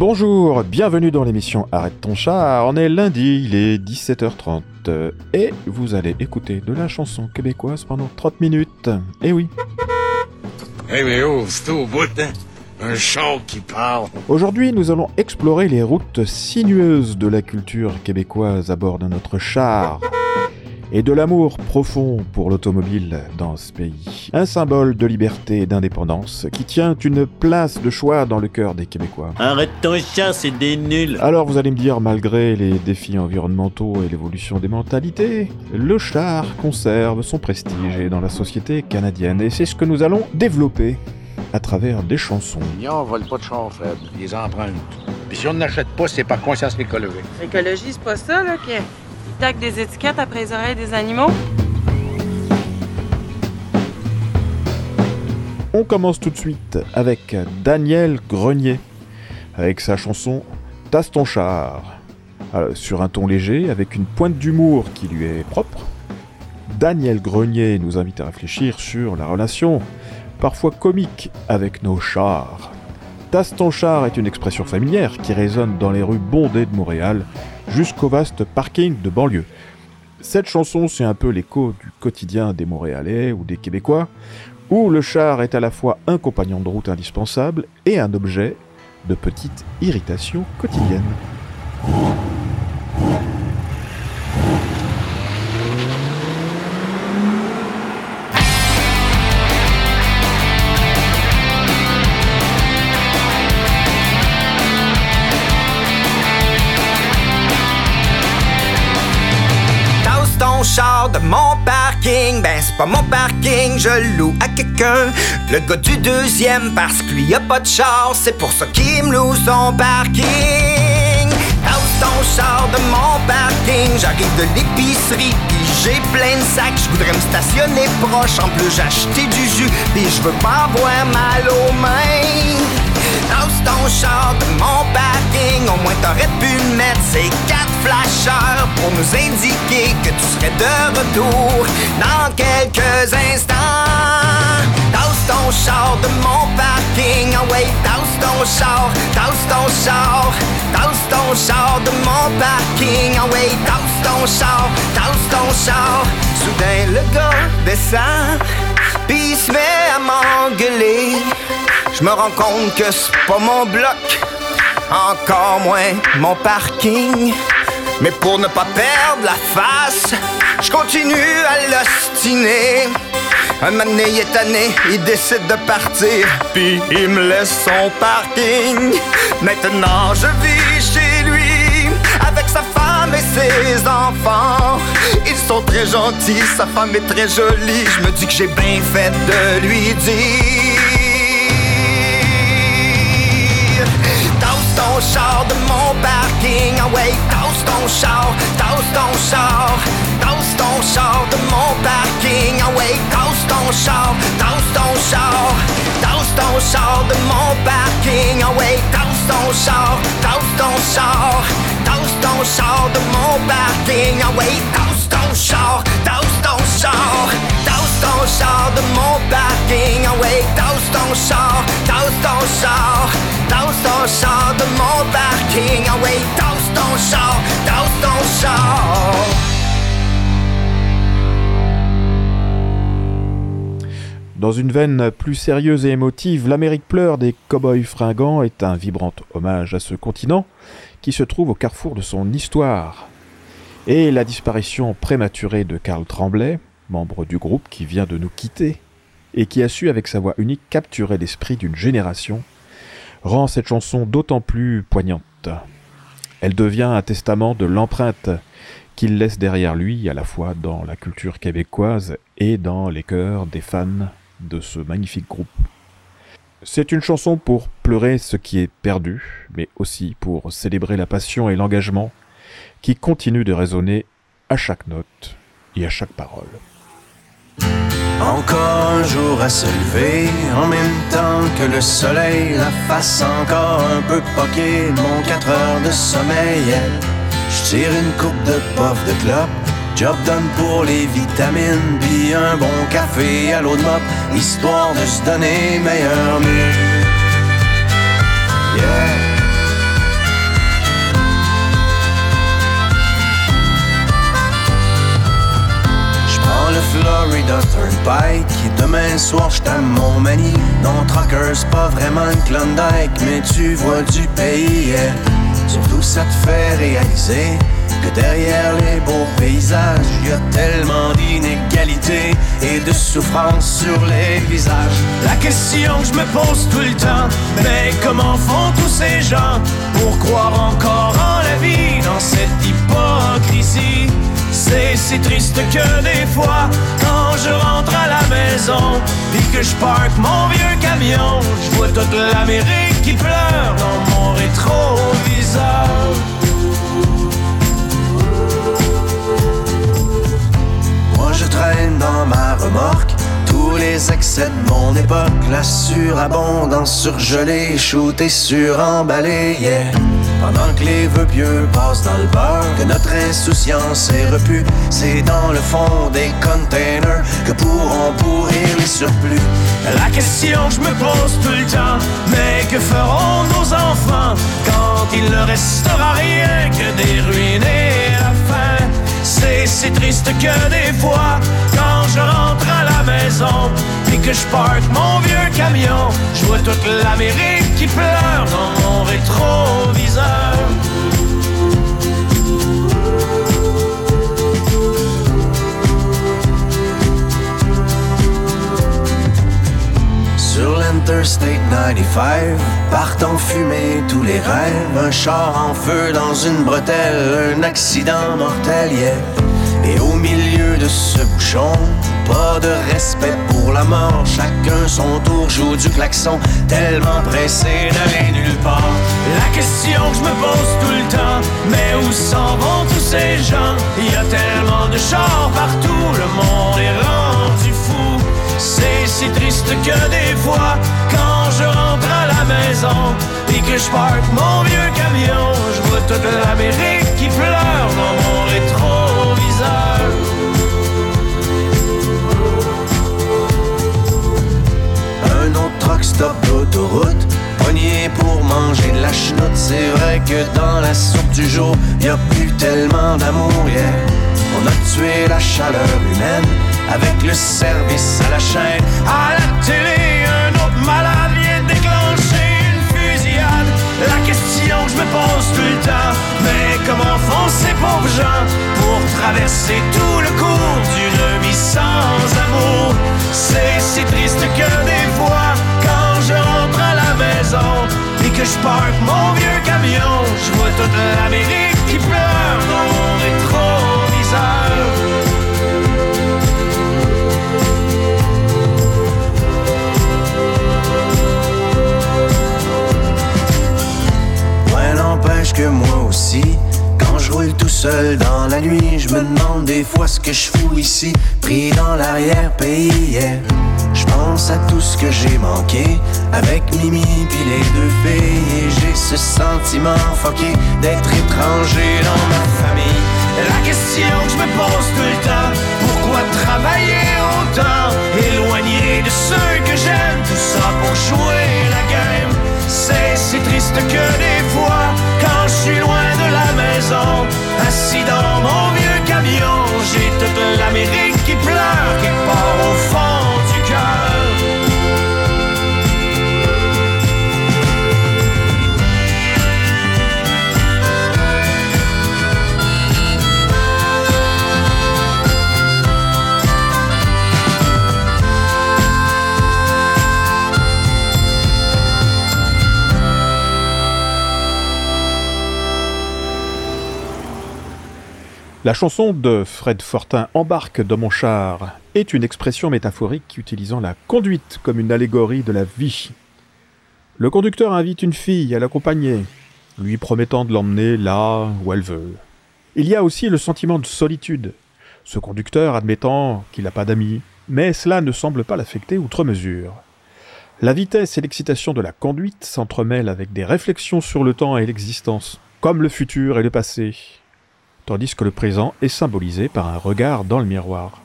Bonjour, bienvenue dans l'émission Arrête ton chat. On est lundi, il est 17h30 et vous allez écouter de la chanson québécoise pendant 30 minutes. Eh oui. Eh mais oh, c'est au bout, hein? Un chat qui parle. Aujourd'hui, nous allons explorer les routes sinueuses de la culture québécoise à bord de notre char et de l'amour profond pour l'automobile dans ce pays. Un symbole de liberté et d'indépendance qui tient une place de choix dans le cœur des Québécois. Arrête ton chat, c'est des nuls. Alors vous allez me dire, malgré les défis environnementaux et l'évolution des mentalités, le char conserve son prestige dans la société canadienne et c'est ce que nous allons développer à travers des chansons. on vole pas de char, Fred. Les empreintes. Puis si on n'achète pas, c'est par conscience écologique. L'écologie, c'est pas ça, là, qui tac des étiquettes après les oreilles des animaux? On commence tout de suite avec Daniel Grenier, avec sa chanson Tasse ton char. Euh, sur un ton léger, avec une pointe d'humour qui lui est propre, Daniel Grenier nous invite à réfléchir sur la relation, parfois comique, avec nos chars. Tasse ton char est une expression familière qui résonne dans les rues bondées de Montréal jusqu'au vaste parking de banlieue. Cette chanson, c'est un peu l'écho du quotidien des Montréalais ou des Québécois, où le char est à la fois un compagnon de route indispensable et un objet de petite irritation quotidienne. De mon parking. Ben, c'est pas mon parking, je loue à quelqu'un. Le gars du deuxième, parce que lui a pas de char, c'est pour ça qu'il me loue son parking. Tasse ton char de mon parking. J'arrive de l'épicerie, puis j'ai plein de sacs. Je voudrais me stationner proche, en plus j'ai du jus, puis je veux pas avoir mal aux mains. Tasse ton char de mon parking, au moins t'aurais pu mettre ces quatre flasheurs pour nous indiquer que tu serais de retour dans quelques instants. Tasse ton char de mon parking, ah ouais, tasse ton char, tasse ton char, tasse ton char de mon parking, ah ouais, tasse ton char, tasse ton char. Soudain le gars descend, il se met à m'engueuler. Je me rends compte que c'est pas mon bloc, encore moins mon parking. Mais pour ne pas perdre la face, je continue à l'ostiner. Un moment il est tanné, il décide de partir, puis il me laisse son parking. Maintenant je vis chez lui, avec sa femme et ses enfants. Ils sont très gentils, sa femme est très jolie. Je me dis que j'ai bien fait de lui dire. Ton char de mon parking. Ah ouais, tasse ton char, tasse ton char, tasse ton char de mon parking. Ah ouais, tasse ton char, tasse ton char, tasse ton char de mon parking. Ah ouais, tasse ton char, tasse ton char, tasse ton char de mon parking. Ah ouais, tasse ton char, tasse ton char, tasse ton char de mon parking. Ah ouais, tasse ton char, tasse Dans une veine plus sérieuse et émotive, L'Amérique pleure des Cowboys fringants est un vibrant hommage à ce continent qui se trouve au carrefour de son histoire. Et la disparition prématurée de Karl Tremblay, membre du groupe qui vient de nous quitter, et qui a su avec sa voix unique capturer l'esprit d'une génération, rend cette chanson d'autant plus poignante. Elle devient un testament de l'empreinte qu'il laisse derrière lui, à la fois dans la culture québécoise et dans les cœurs des fans de ce magnifique groupe. C'est une chanson pour pleurer ce qui est perdu, mais aussi pour célébrer la passion et l'engagement qui continuent de résonner à chaque note et à chaque parole. Encore un jour à se lever, en même temps que le soleil, la face encore un peu poquée, mon 4 heures de sommeil. Je tire une coupe de puff de clope, Job pour les vitamines, puis un bon café à l'eau de mop, histoire de se donner meilleur mieux. Yeah. le Florida Turnpike Et demain soir j'suis mon Montmagny Non, trucker, c'est pas vraiment une Klondike Mais tu vois du pays, yeah. Surtout ça te fait réaliser que derrière les beaux paysages, il y a tellement d'inégalités et de souffrance sur les visages. La question que je me pose tout le temps, mais comment font tous ces gens pour croire encore en la vie dans cette hypocrisie? C'est si triste que des fois, quand je rentre à la maison, puis que je parque mon vieux camion, je vois toute l'Amérique qui pleure dans mon rétroviseur. Je traîne dans ma remorque tous les excès de mon époque, la surabondance surgelée, shootée, suremballée, yeah. Pendant que les vœux pieux passent dans le beurre, que notre insouciance est repue, c'est dans le fond des containers que pourront pourrir les surplus. La question que je me pose tout le temps, mais que feront nos enfants quand il ne restera rien que des ruines et la faim? C'est triste que des fois, quand je rentre à la maison et que je parque mon vieux camion, je vois toute l'Amérique qui pleure dans mon rétroviseur. Sur l'Interstate 95, partant fumer tous les rêves, un char en feu dans une bretelle, un accident mortel, yeah. Et au milieu de ce bouchon, pas de respect pour la mort, chacun son tour joue du klaxon, tellement pressé d'aller nulle part. La question que je me pose tout le temps, mais où s'en vont tous ces gens? Il y a tellement de chars partout, le monde est rendu fou. C'est si triste que des fois, quand je rentre à maison et que je parque mon vieux camion, je vois toute l'Amérique qui pleure dans mon rétroviseur. Un autre truck stop d'autoroute, pogné pour manger de la chenoute. C'est vrai que dans la soupe du jour, y a plus tellement d'amour. On a tué la chaleur humaine avec le service à la chaîne. À la télé, La question que je me pose tout le temps, mais comment font ces pauvres gens pour traverser tout le cours d'une vie sans amour? C'est si triste que des fois, quand je rentre à la maison et que je parque mon vieux camion, je vois toute l'Amérique qui pleure dans mon rétroviseur. Que moi aussi. Quand je roule tout seul dans la nuit, je me demande des fois ce que je fous ici, pris dans l'arrière-pays. Je pense à tout ce que j'ai manqué avec Mimi puis les deux filles. Et j'ai ce sentiment fucké d'être étranger dans ma famille. La question que je me pose tout le temps, pourquoi travailler autant, éloigné de ceux que j'aime, tout ça pour jouer la game. C'est si triste que des fois, suis loin de la maison, assis dans mon vieux camion, j'ai toute l'Amérique qui pleure quelque part La chanson de Fred Fortin Embarque dans mon char est une expression métaphorique utilisant la conduite comme une allégorie de la vie. Le conducteur invite une fille à l'accompagner, lui promettant de l'emmener là où elle veut. Il y a aussi le sentiment de solitude, ce conducteur admettant qu'il n'a pas d'amis, mais cela ne semble pas l'affecter outre mesure. La vitesse et l'excitation de la conduite s'entremêlent avec des réflexions sur le temps et l'existence, comme le futur et le passé, tandis que le présent est symbolisé par un regard dans le miroir.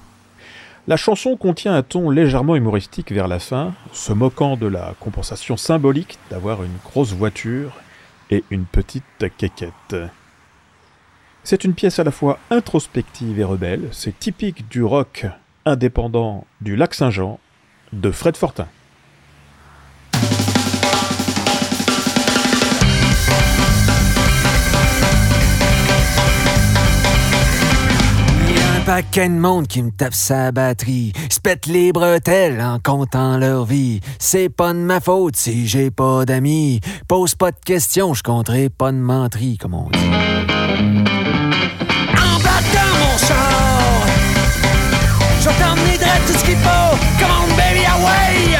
La chanson contient un ton légèrement humoristique vers la fin, se moquant de la compensation symbolique d'avoir une grosse voiture et une petite quéquette. C'est une pièce à la fois introspective et rebelle, c'est typique du rock indépendant du lac Saint-Jean de Fred Fortin. Paquet de monde qui me tape sa batterie, se les bretelles en comptant leur vie. C'est pas de ma faute si j'ai pas d'amis. Pose pas de questions, je compterai pas de menterie, comme on dit. Embarque dans mon char, je t'emmener tout ce qu'il faut. Come on, baby, away!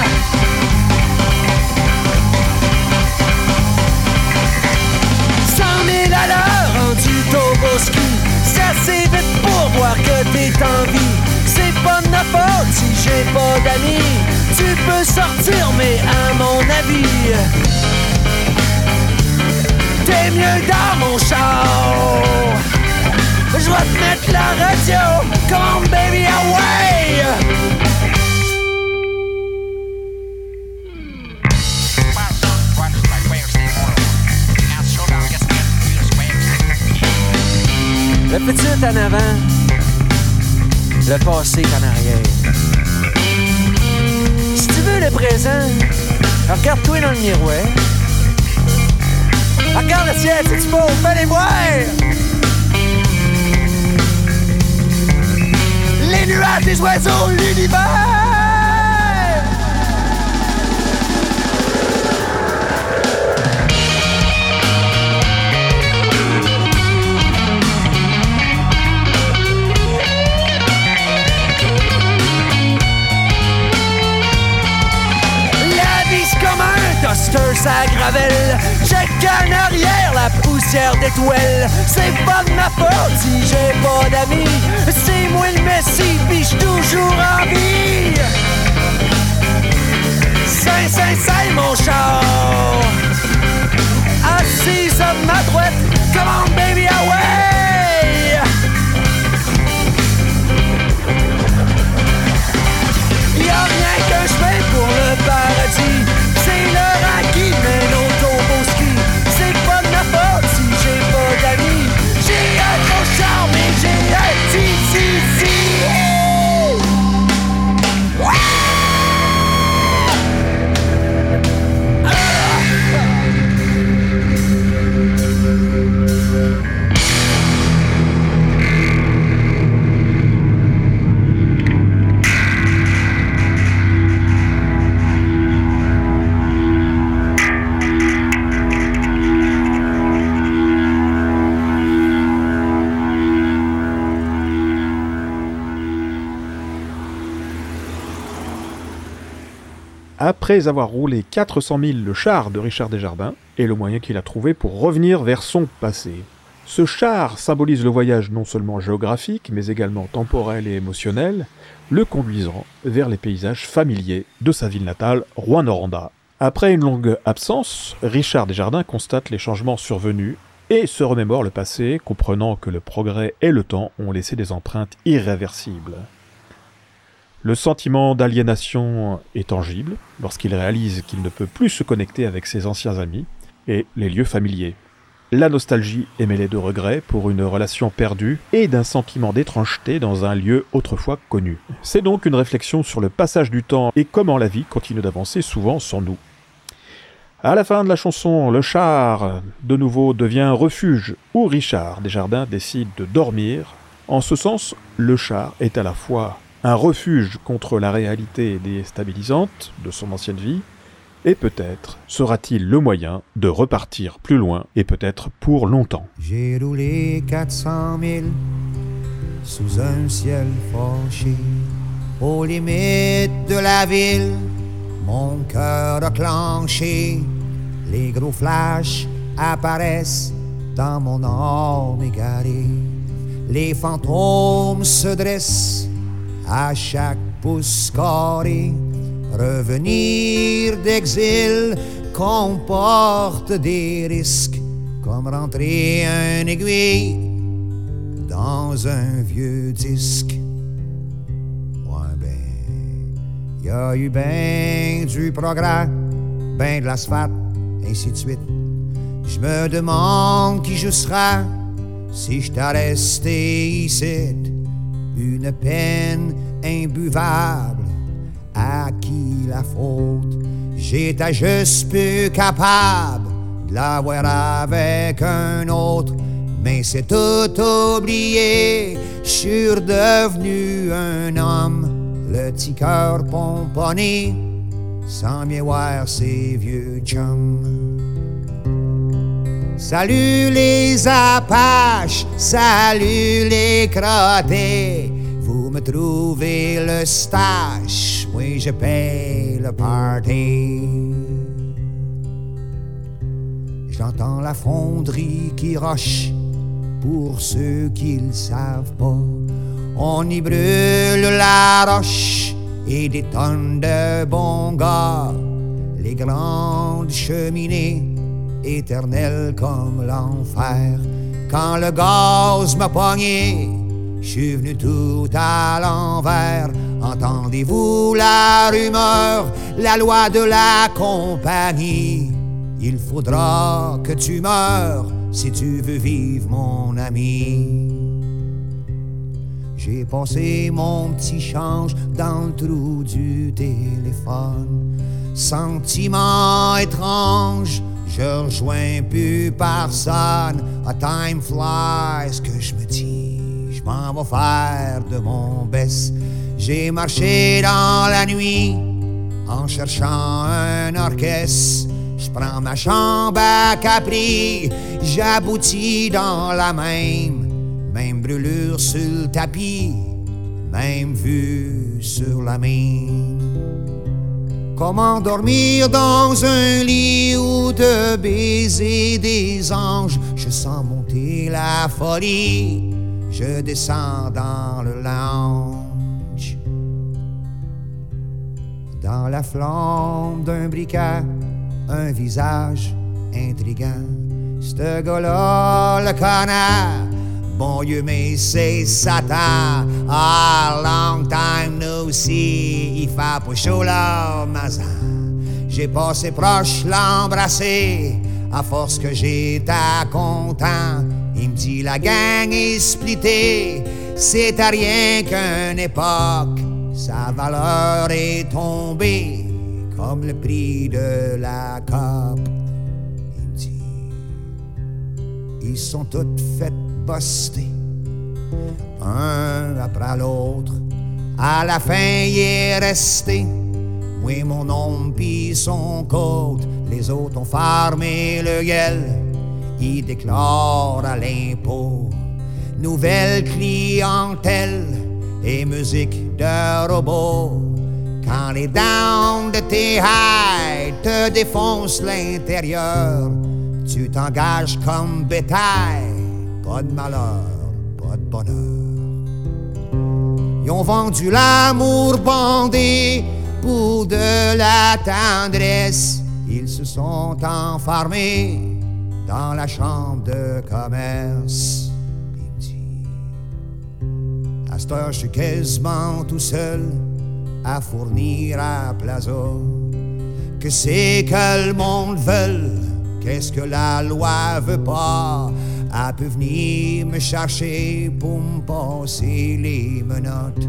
Cent mille à l'heure rendu Toboski en vie. C'est pas de ma faute si j'ai pas d'amis. Tu peux sortir mais à mon avis T'es mieux dans mon char. Je vais te mettre la radio. Come baby away. Le petit en avant, le passé en arrière. Si tu veux le présent, regarde-toi dans le miroir. Regarde le ciel, c'est-tu beau? Fais les voir! Les nuages, les oiseaux, l'univers! Toaster, ça gravelle. Check en arrière la poussière d'étoiles. C'est pas de ma faute si j'ai pas d'amis. C'est moi le messie, pis j'suis toujours en vie. Saint, saint, saint, mon char. Assise à ma droite, Après avoir roulé 400 000 le char de Richard Desjardins, est le moyen qu'il a trouvé pour revenir vers son passé. Ce char symbolise le voyage non seulement géographique, mais également temporel et émotionnel, le conduisant vers les paysages familiers de sa ville natale, Rouen-Noranda. Après une longue absence, Richard Desjardins constate les changements survenus et se remémore le passé, comprenant que le progrès et le temps ont laissé des empreintes irréversibles. Le sentiment d'aliénation est tangible lorsqu'il réalise qu'il ne peut plus se connecter avec ses anciens amis et les lieux familiers. La nostalgie est mêlée de regrets pour une relation perdue et d'un sentiment d'étrangeté dans un lieu autrefois connu. C'est donc une réflexion sur le passage du temps et comment la vie continue d'avancer souvent sans nous. À la fin de la chanson, le char de nouveau devient refuge où Richard Desjardins décide de dormir. En ce sens, le char est à la fois un refuge contre la réalité déstabilisante de son ancienne vie, et peut-être sera-t-il le moyen de repartir plus loin, et peut-être pour longtemps. J'ai roulé 400 000 sous un ciel fâché. Aux limites de la ville, mon cœur a clenché. Les gros flashs apparaissent dans mon âme égarée. Les fantômes se dressent à chaque pouce carré. Revenir d'exil comporte des risques, comme rentrer un aiguille dans un vieux disque. Ouais, ben, y a eu ben du progrès, ben de l'asphalte, ainsi de suite. Je me demande qui je serai si je t'ai resté ici. Une peine imbuvable. À qui la faute? J'étais juste plus capable de l'avoir avec un autre, mais c'est tout oublié. Je suis redevenu un homme, le petit cœur pomponné, sans mieux voir ses vieux chums. Salut les Apaches, salut les crottés. Vous me trouvez le stash, oui je paye le party. J'entends la fonderie qui roche, pour ceux qui le savent pas. On y brûle la roche et des tonnes de bons gars. Les grandes cheminées éternelles comme l'enfer. Quand le gaz m'a pogné, je suis venu tout à l'envers. Entendez-vous la rumeur, la loi de la compagnie? Il faudra que tu meurs si tu veux vivre, mon ami. J'ai passé mon petit change dans le trou du téléphone. Sentiment étrange, je rejoins plus personne. A time flies, que je me dis, je m'en vais faire de mon best. J'ai marché dans la nuit en cherchant un orchestre. Je prends ma chambre à Capri, j'aboutis dans la même, même brûlure sur le tapis, même vue sur la mine. Comment dormir dans un lit où de baiser des anges? Je sens monter la folie, je descends dans le lounge. Dans la flamme d'un briquet, un visage intrigant. Ce le connaît. Bon Dieu, mais c'est Satan. Ah, long time no see. Il fait pas chaud là. J'ai passé proche l'embrasser. À force que j'étais content. Il me dit la gang est splittée. C'est à rien qu'une époque. Sa valeur est tombée comme le prix de la COP. Il me dit, ils sont toutes faites un après l'autre. À la fin, il est resté, oui, mon homme pis son côte. Les autres ont fermé le gueule, ils déclarent à l'impôt. Nouvelle clientèle et musique de robot. Quand les dents de tes high te défoncent l'intérieur, tu t'engages comme bétail, pas de malheur, pas de bonheur. Ils ont vendu l'amour bandé pour de la tendresse. Ils se sont enfermés dans la chambre de commerce. Il je suis quasiment tout seul à fournir à Plaza. Que c'est que le monde veut, qu'est-ce que la loi veut pas? Elle peut venir me chercher pour me passer les menottes.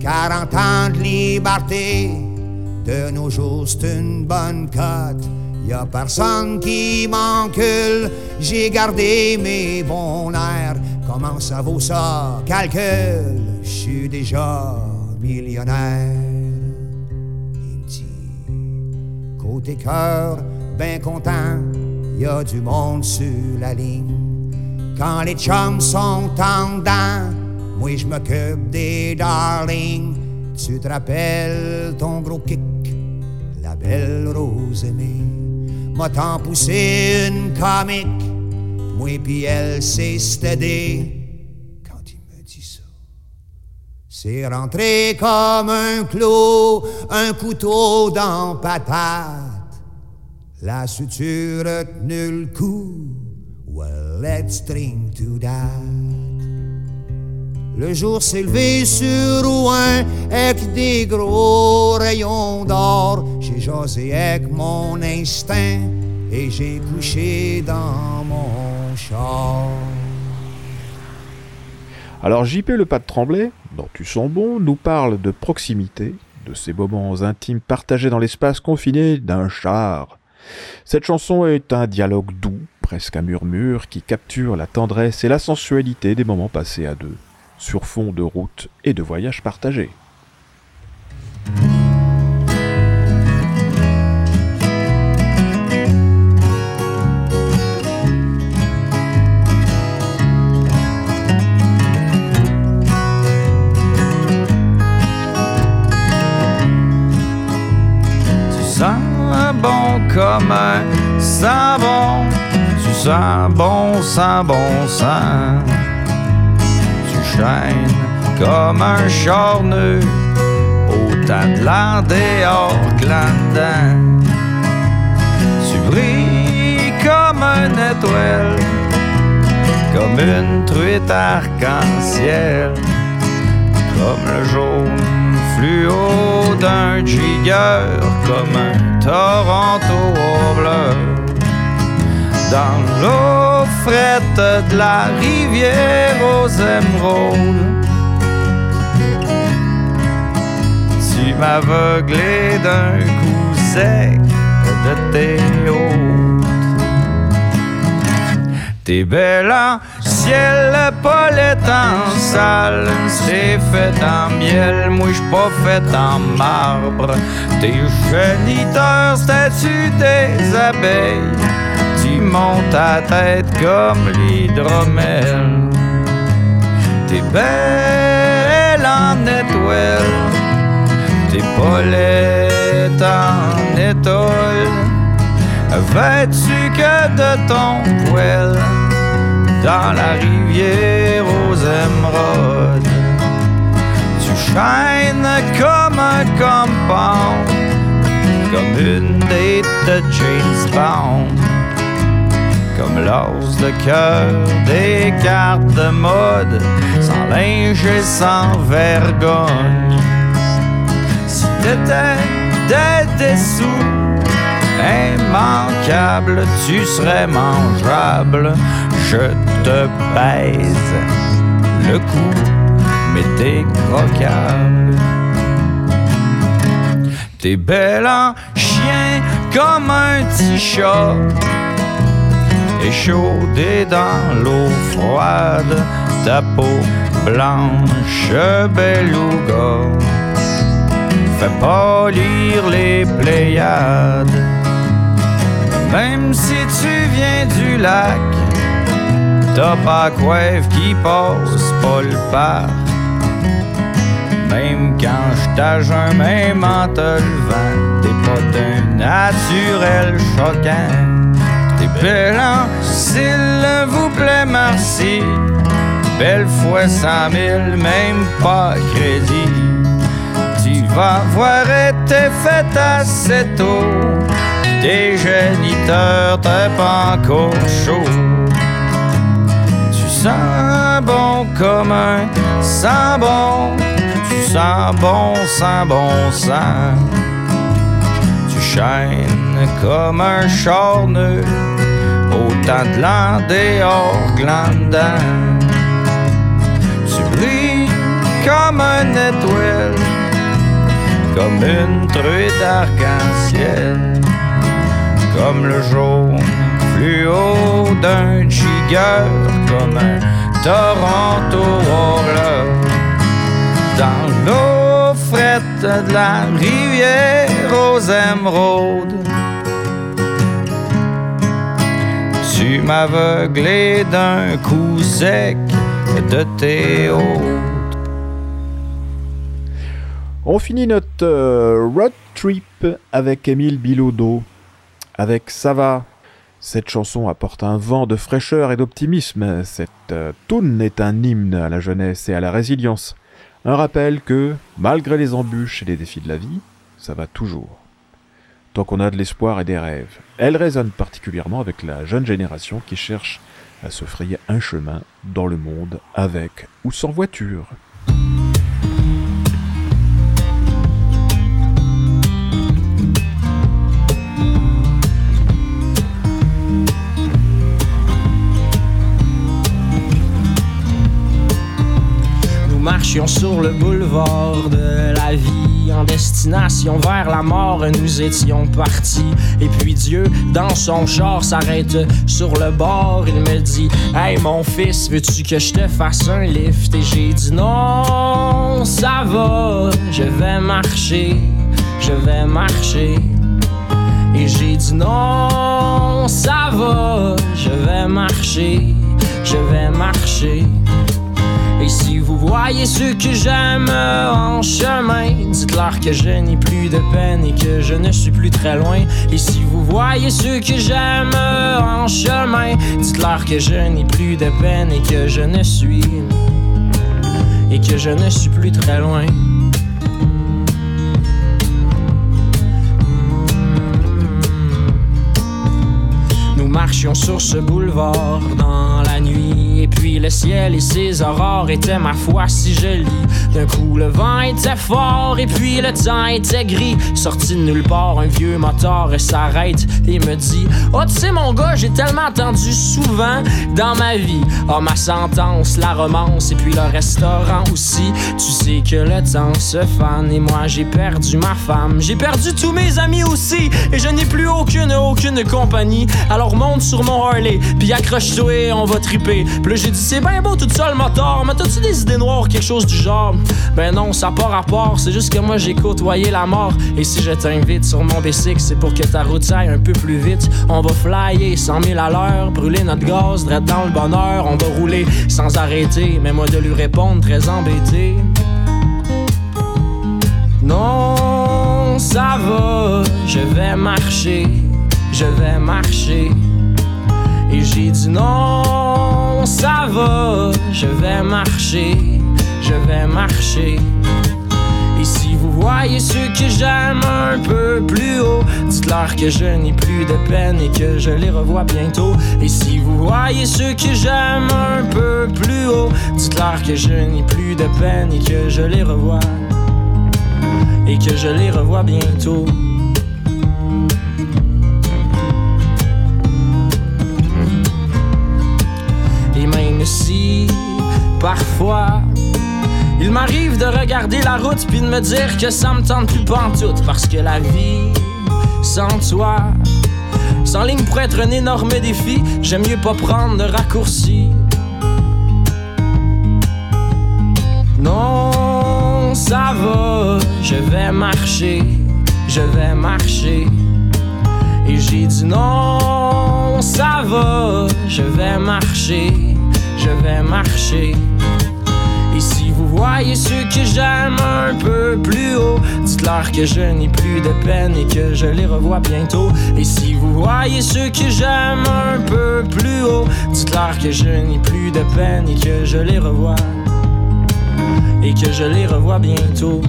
40 ans de liberté, de nos jours c'est une bonne cote. Y a personne qui m'encule, j'ai gardé mes bons airs. Comment ça vaut ça? Calcul, je suis déjà millionnaire. Il dit, côté cœur, ben content, y a du monde sur la ligne. Quand les chums sont en moi je m'occupe des darlings. Tu te rappelles ton gros kick, la belle rose aimée? M'a tant poussé une comique, moi pis elle s'est stédée. Quand il me dit ça, c'est rentré comme un clou, un couteau dans patate. La suture a tenu coup. Well, let's drink to that. Le jour s'est levé sur Rouen avec des gros rayons d'or. J'ai jasé avec mon instinct et j'ai couché dans mon char. Alors JP Le Pas de Tremblay, dans Tu sens bon, nous parle de proximité, de ces moments intimes partagés dans l'espace confiné d'un char. Cette chanson est un dialogue doux, presque un murmure, qui capture la tendresse et la sensualité des moments passés à deux, sur fond de route et de voyage partagés. comme un savon. Sens bon, sens bon, sang. Tu chaînes comme un charneux. Autant de l'air dehors glandin. Tu brilles comme un étoile. Comme une truite arc-en-ciel. Comme le jaune fluo d'un jigueur. Comme un Toronto au bleu. Dans l'eau frette de la rivière aux émeraudes. Tu m'aveuglais d'un coup sec de tes hôtes. T'es belle en ciel, pas en salle. C'est fait en miel, moi j'suis pas fait en marbre. Tes géniteurs, statues des abeilles? Tu montes ta tête comme l'hydromel. T'es belle en étoile. T'es pas en étoile. Veux-tu que de ton poil dans la rivière aux émeraudes? Tu chaînes comme un compound, comme une date de James Bond, comme l'os de cœur des cartes de mode, sans linge et sans vergogne. Si t'étais des dessous, immanquable, tu serais mangeable. Je te baise le cou, mais t'es croquable. T'es belle en chien comme un petit chat, échaudé dans l'eau froide, ta peau blanche, beluga. Fais pas lire les Pléiades. Même si tu viens du lac, t'as pas coiffe qui passe pas le parc. Même quand je un même en te levant, t'es pas d'un naturel choquant. T'es s'il vous plaît, merci. Belle fois cent mille, même pas crédit. Tu vas voir été fait assez tôt des géniteurs, t'es pas encore chaud. Tu sens bon comme un sang bon, tu sens bon, sens bon sang. Tu chaînes comme un charneux, l'an dehors glandin. Tu brilles comme un étoile, comme une truite d'arc-en-ciel comme le jaune fluo d'un chigueur, comme un Toronto horloge. Dans l'eau frette de la rivière aux émeraudes. Tu m'aveuglais d'un coup sec de tes hôtes. On finit notre euh, road trip avec Émile Bilodeau avec Ça va. Cette chanson apporte un vent de fraîcheur et d'optimisme. Cette euh, tune est un hymne à la jeunesse et à la résilience. Un rappel que, malgré les embûches et les défis de la vie, ça va toujours. Tant qu'on a de l'espoir et des rêves. Elle résonne particulièrement avec la jeune génération qui cherche à se frayer un chemin dans le monde avec ou sans voiture. Marchions sur le boulevard de la vie en destination vers la mort. Nous étions partis. Et puis Dieu, dans son char, s'arrête sur le bord. Il me dit Hey mon fils, veux-tu que je te fasse un lift? Et j'ai dit Non, ça va, je vais marcher, je vais marcher. Et j'ai dit non, ça va, je vais marcher, je vais marcher. Et si vous voyez ceux que j'aime en chemin, dites-leur que je n'ai plus de peine et que je ne suis plus très loin. Et si vous voyez ceux que j'aime en chemin, dites-leur que je n'ai plus de peine et que je ne suis et que je ne suis plus très loin. marchions sur ce boulevard dans la nuit. Et puis le ciel et ses aurores étaient ma foi si jolis. D'un coup le vent était fort et puis le temps était gris. Sorti de nulle part, un vieux moteur s'arrête et me dit Oh tu sais mon gars, j'ai tellement entendu souvent dans ma vie. Oh ma sentence, la romance et puis le restaurant aussi. Tu sais que le temps se fane et moi j'ai perdu ma femme. J'ai perdu tous mes amis aussi et je n'ai plus aucune, aucune compagnie. Alors monte sur mon Harley, puis accroche-toi, on va triper. J'ai dit, c'est bien beau tout ça le mais t'as-tu des idées noires, quelque chose du genre? Ben non, ça n'a pas rapport, c'est juste que moi j'ai côtoyé la mort. Et si je t'invite sur mon B6, c'est pour que ta route aille un peu plus vite. On va flyer 100 000 à l'heure, brûler notre gaz, direct dans le bonheur. On va rouler sans arrêter, mais moi de lui répondre très embêté. Non, ça va, je vais marcher, je vais marcher. Et j'ai dit non, ça va, je vais marcher, je vais marcher. Et si vous voyez ceux que j'aime un peu plus haut, dites-leur que je n'ai plus de peine et que je les revois bientôt. Et si vous voyez ceux que j'aime un peu plus haut, dites-leur que je n'ai plus de peine et que je les revois. Et que je les revois bientôt. Parfois, il m'arrive de regarder la route puis de me dire que ça me tente plus pantoute parce que la vie, sans toi, sans ligne pourrait être un énorme défi. J'aime mieux pas prendre de raccourci. Non, ça va, je vais marcher, je vais marcher. Et j'ai dit non, ça va, je vais marcher, je vais marcher. Et si vous voyez ceux que j'aime un peu plus haut, dites-leur que je n'ai plus de peine et que je les revois bientôt. Et si vous voyez ceux que j'aime un peu plus haut, dites-leur que je n'ai plus de peine et que je les revois. Et que je les revois bientôt.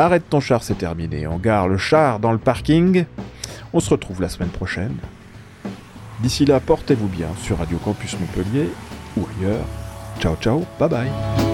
Arrête ton char, c'est terminé. On gare le char dans le parking. On se retrouve la semaine prochaine. D'ici là, portez-vous bien sur Radio Campus Montpellier ou ailleurs. Ciao ciao, bye bye.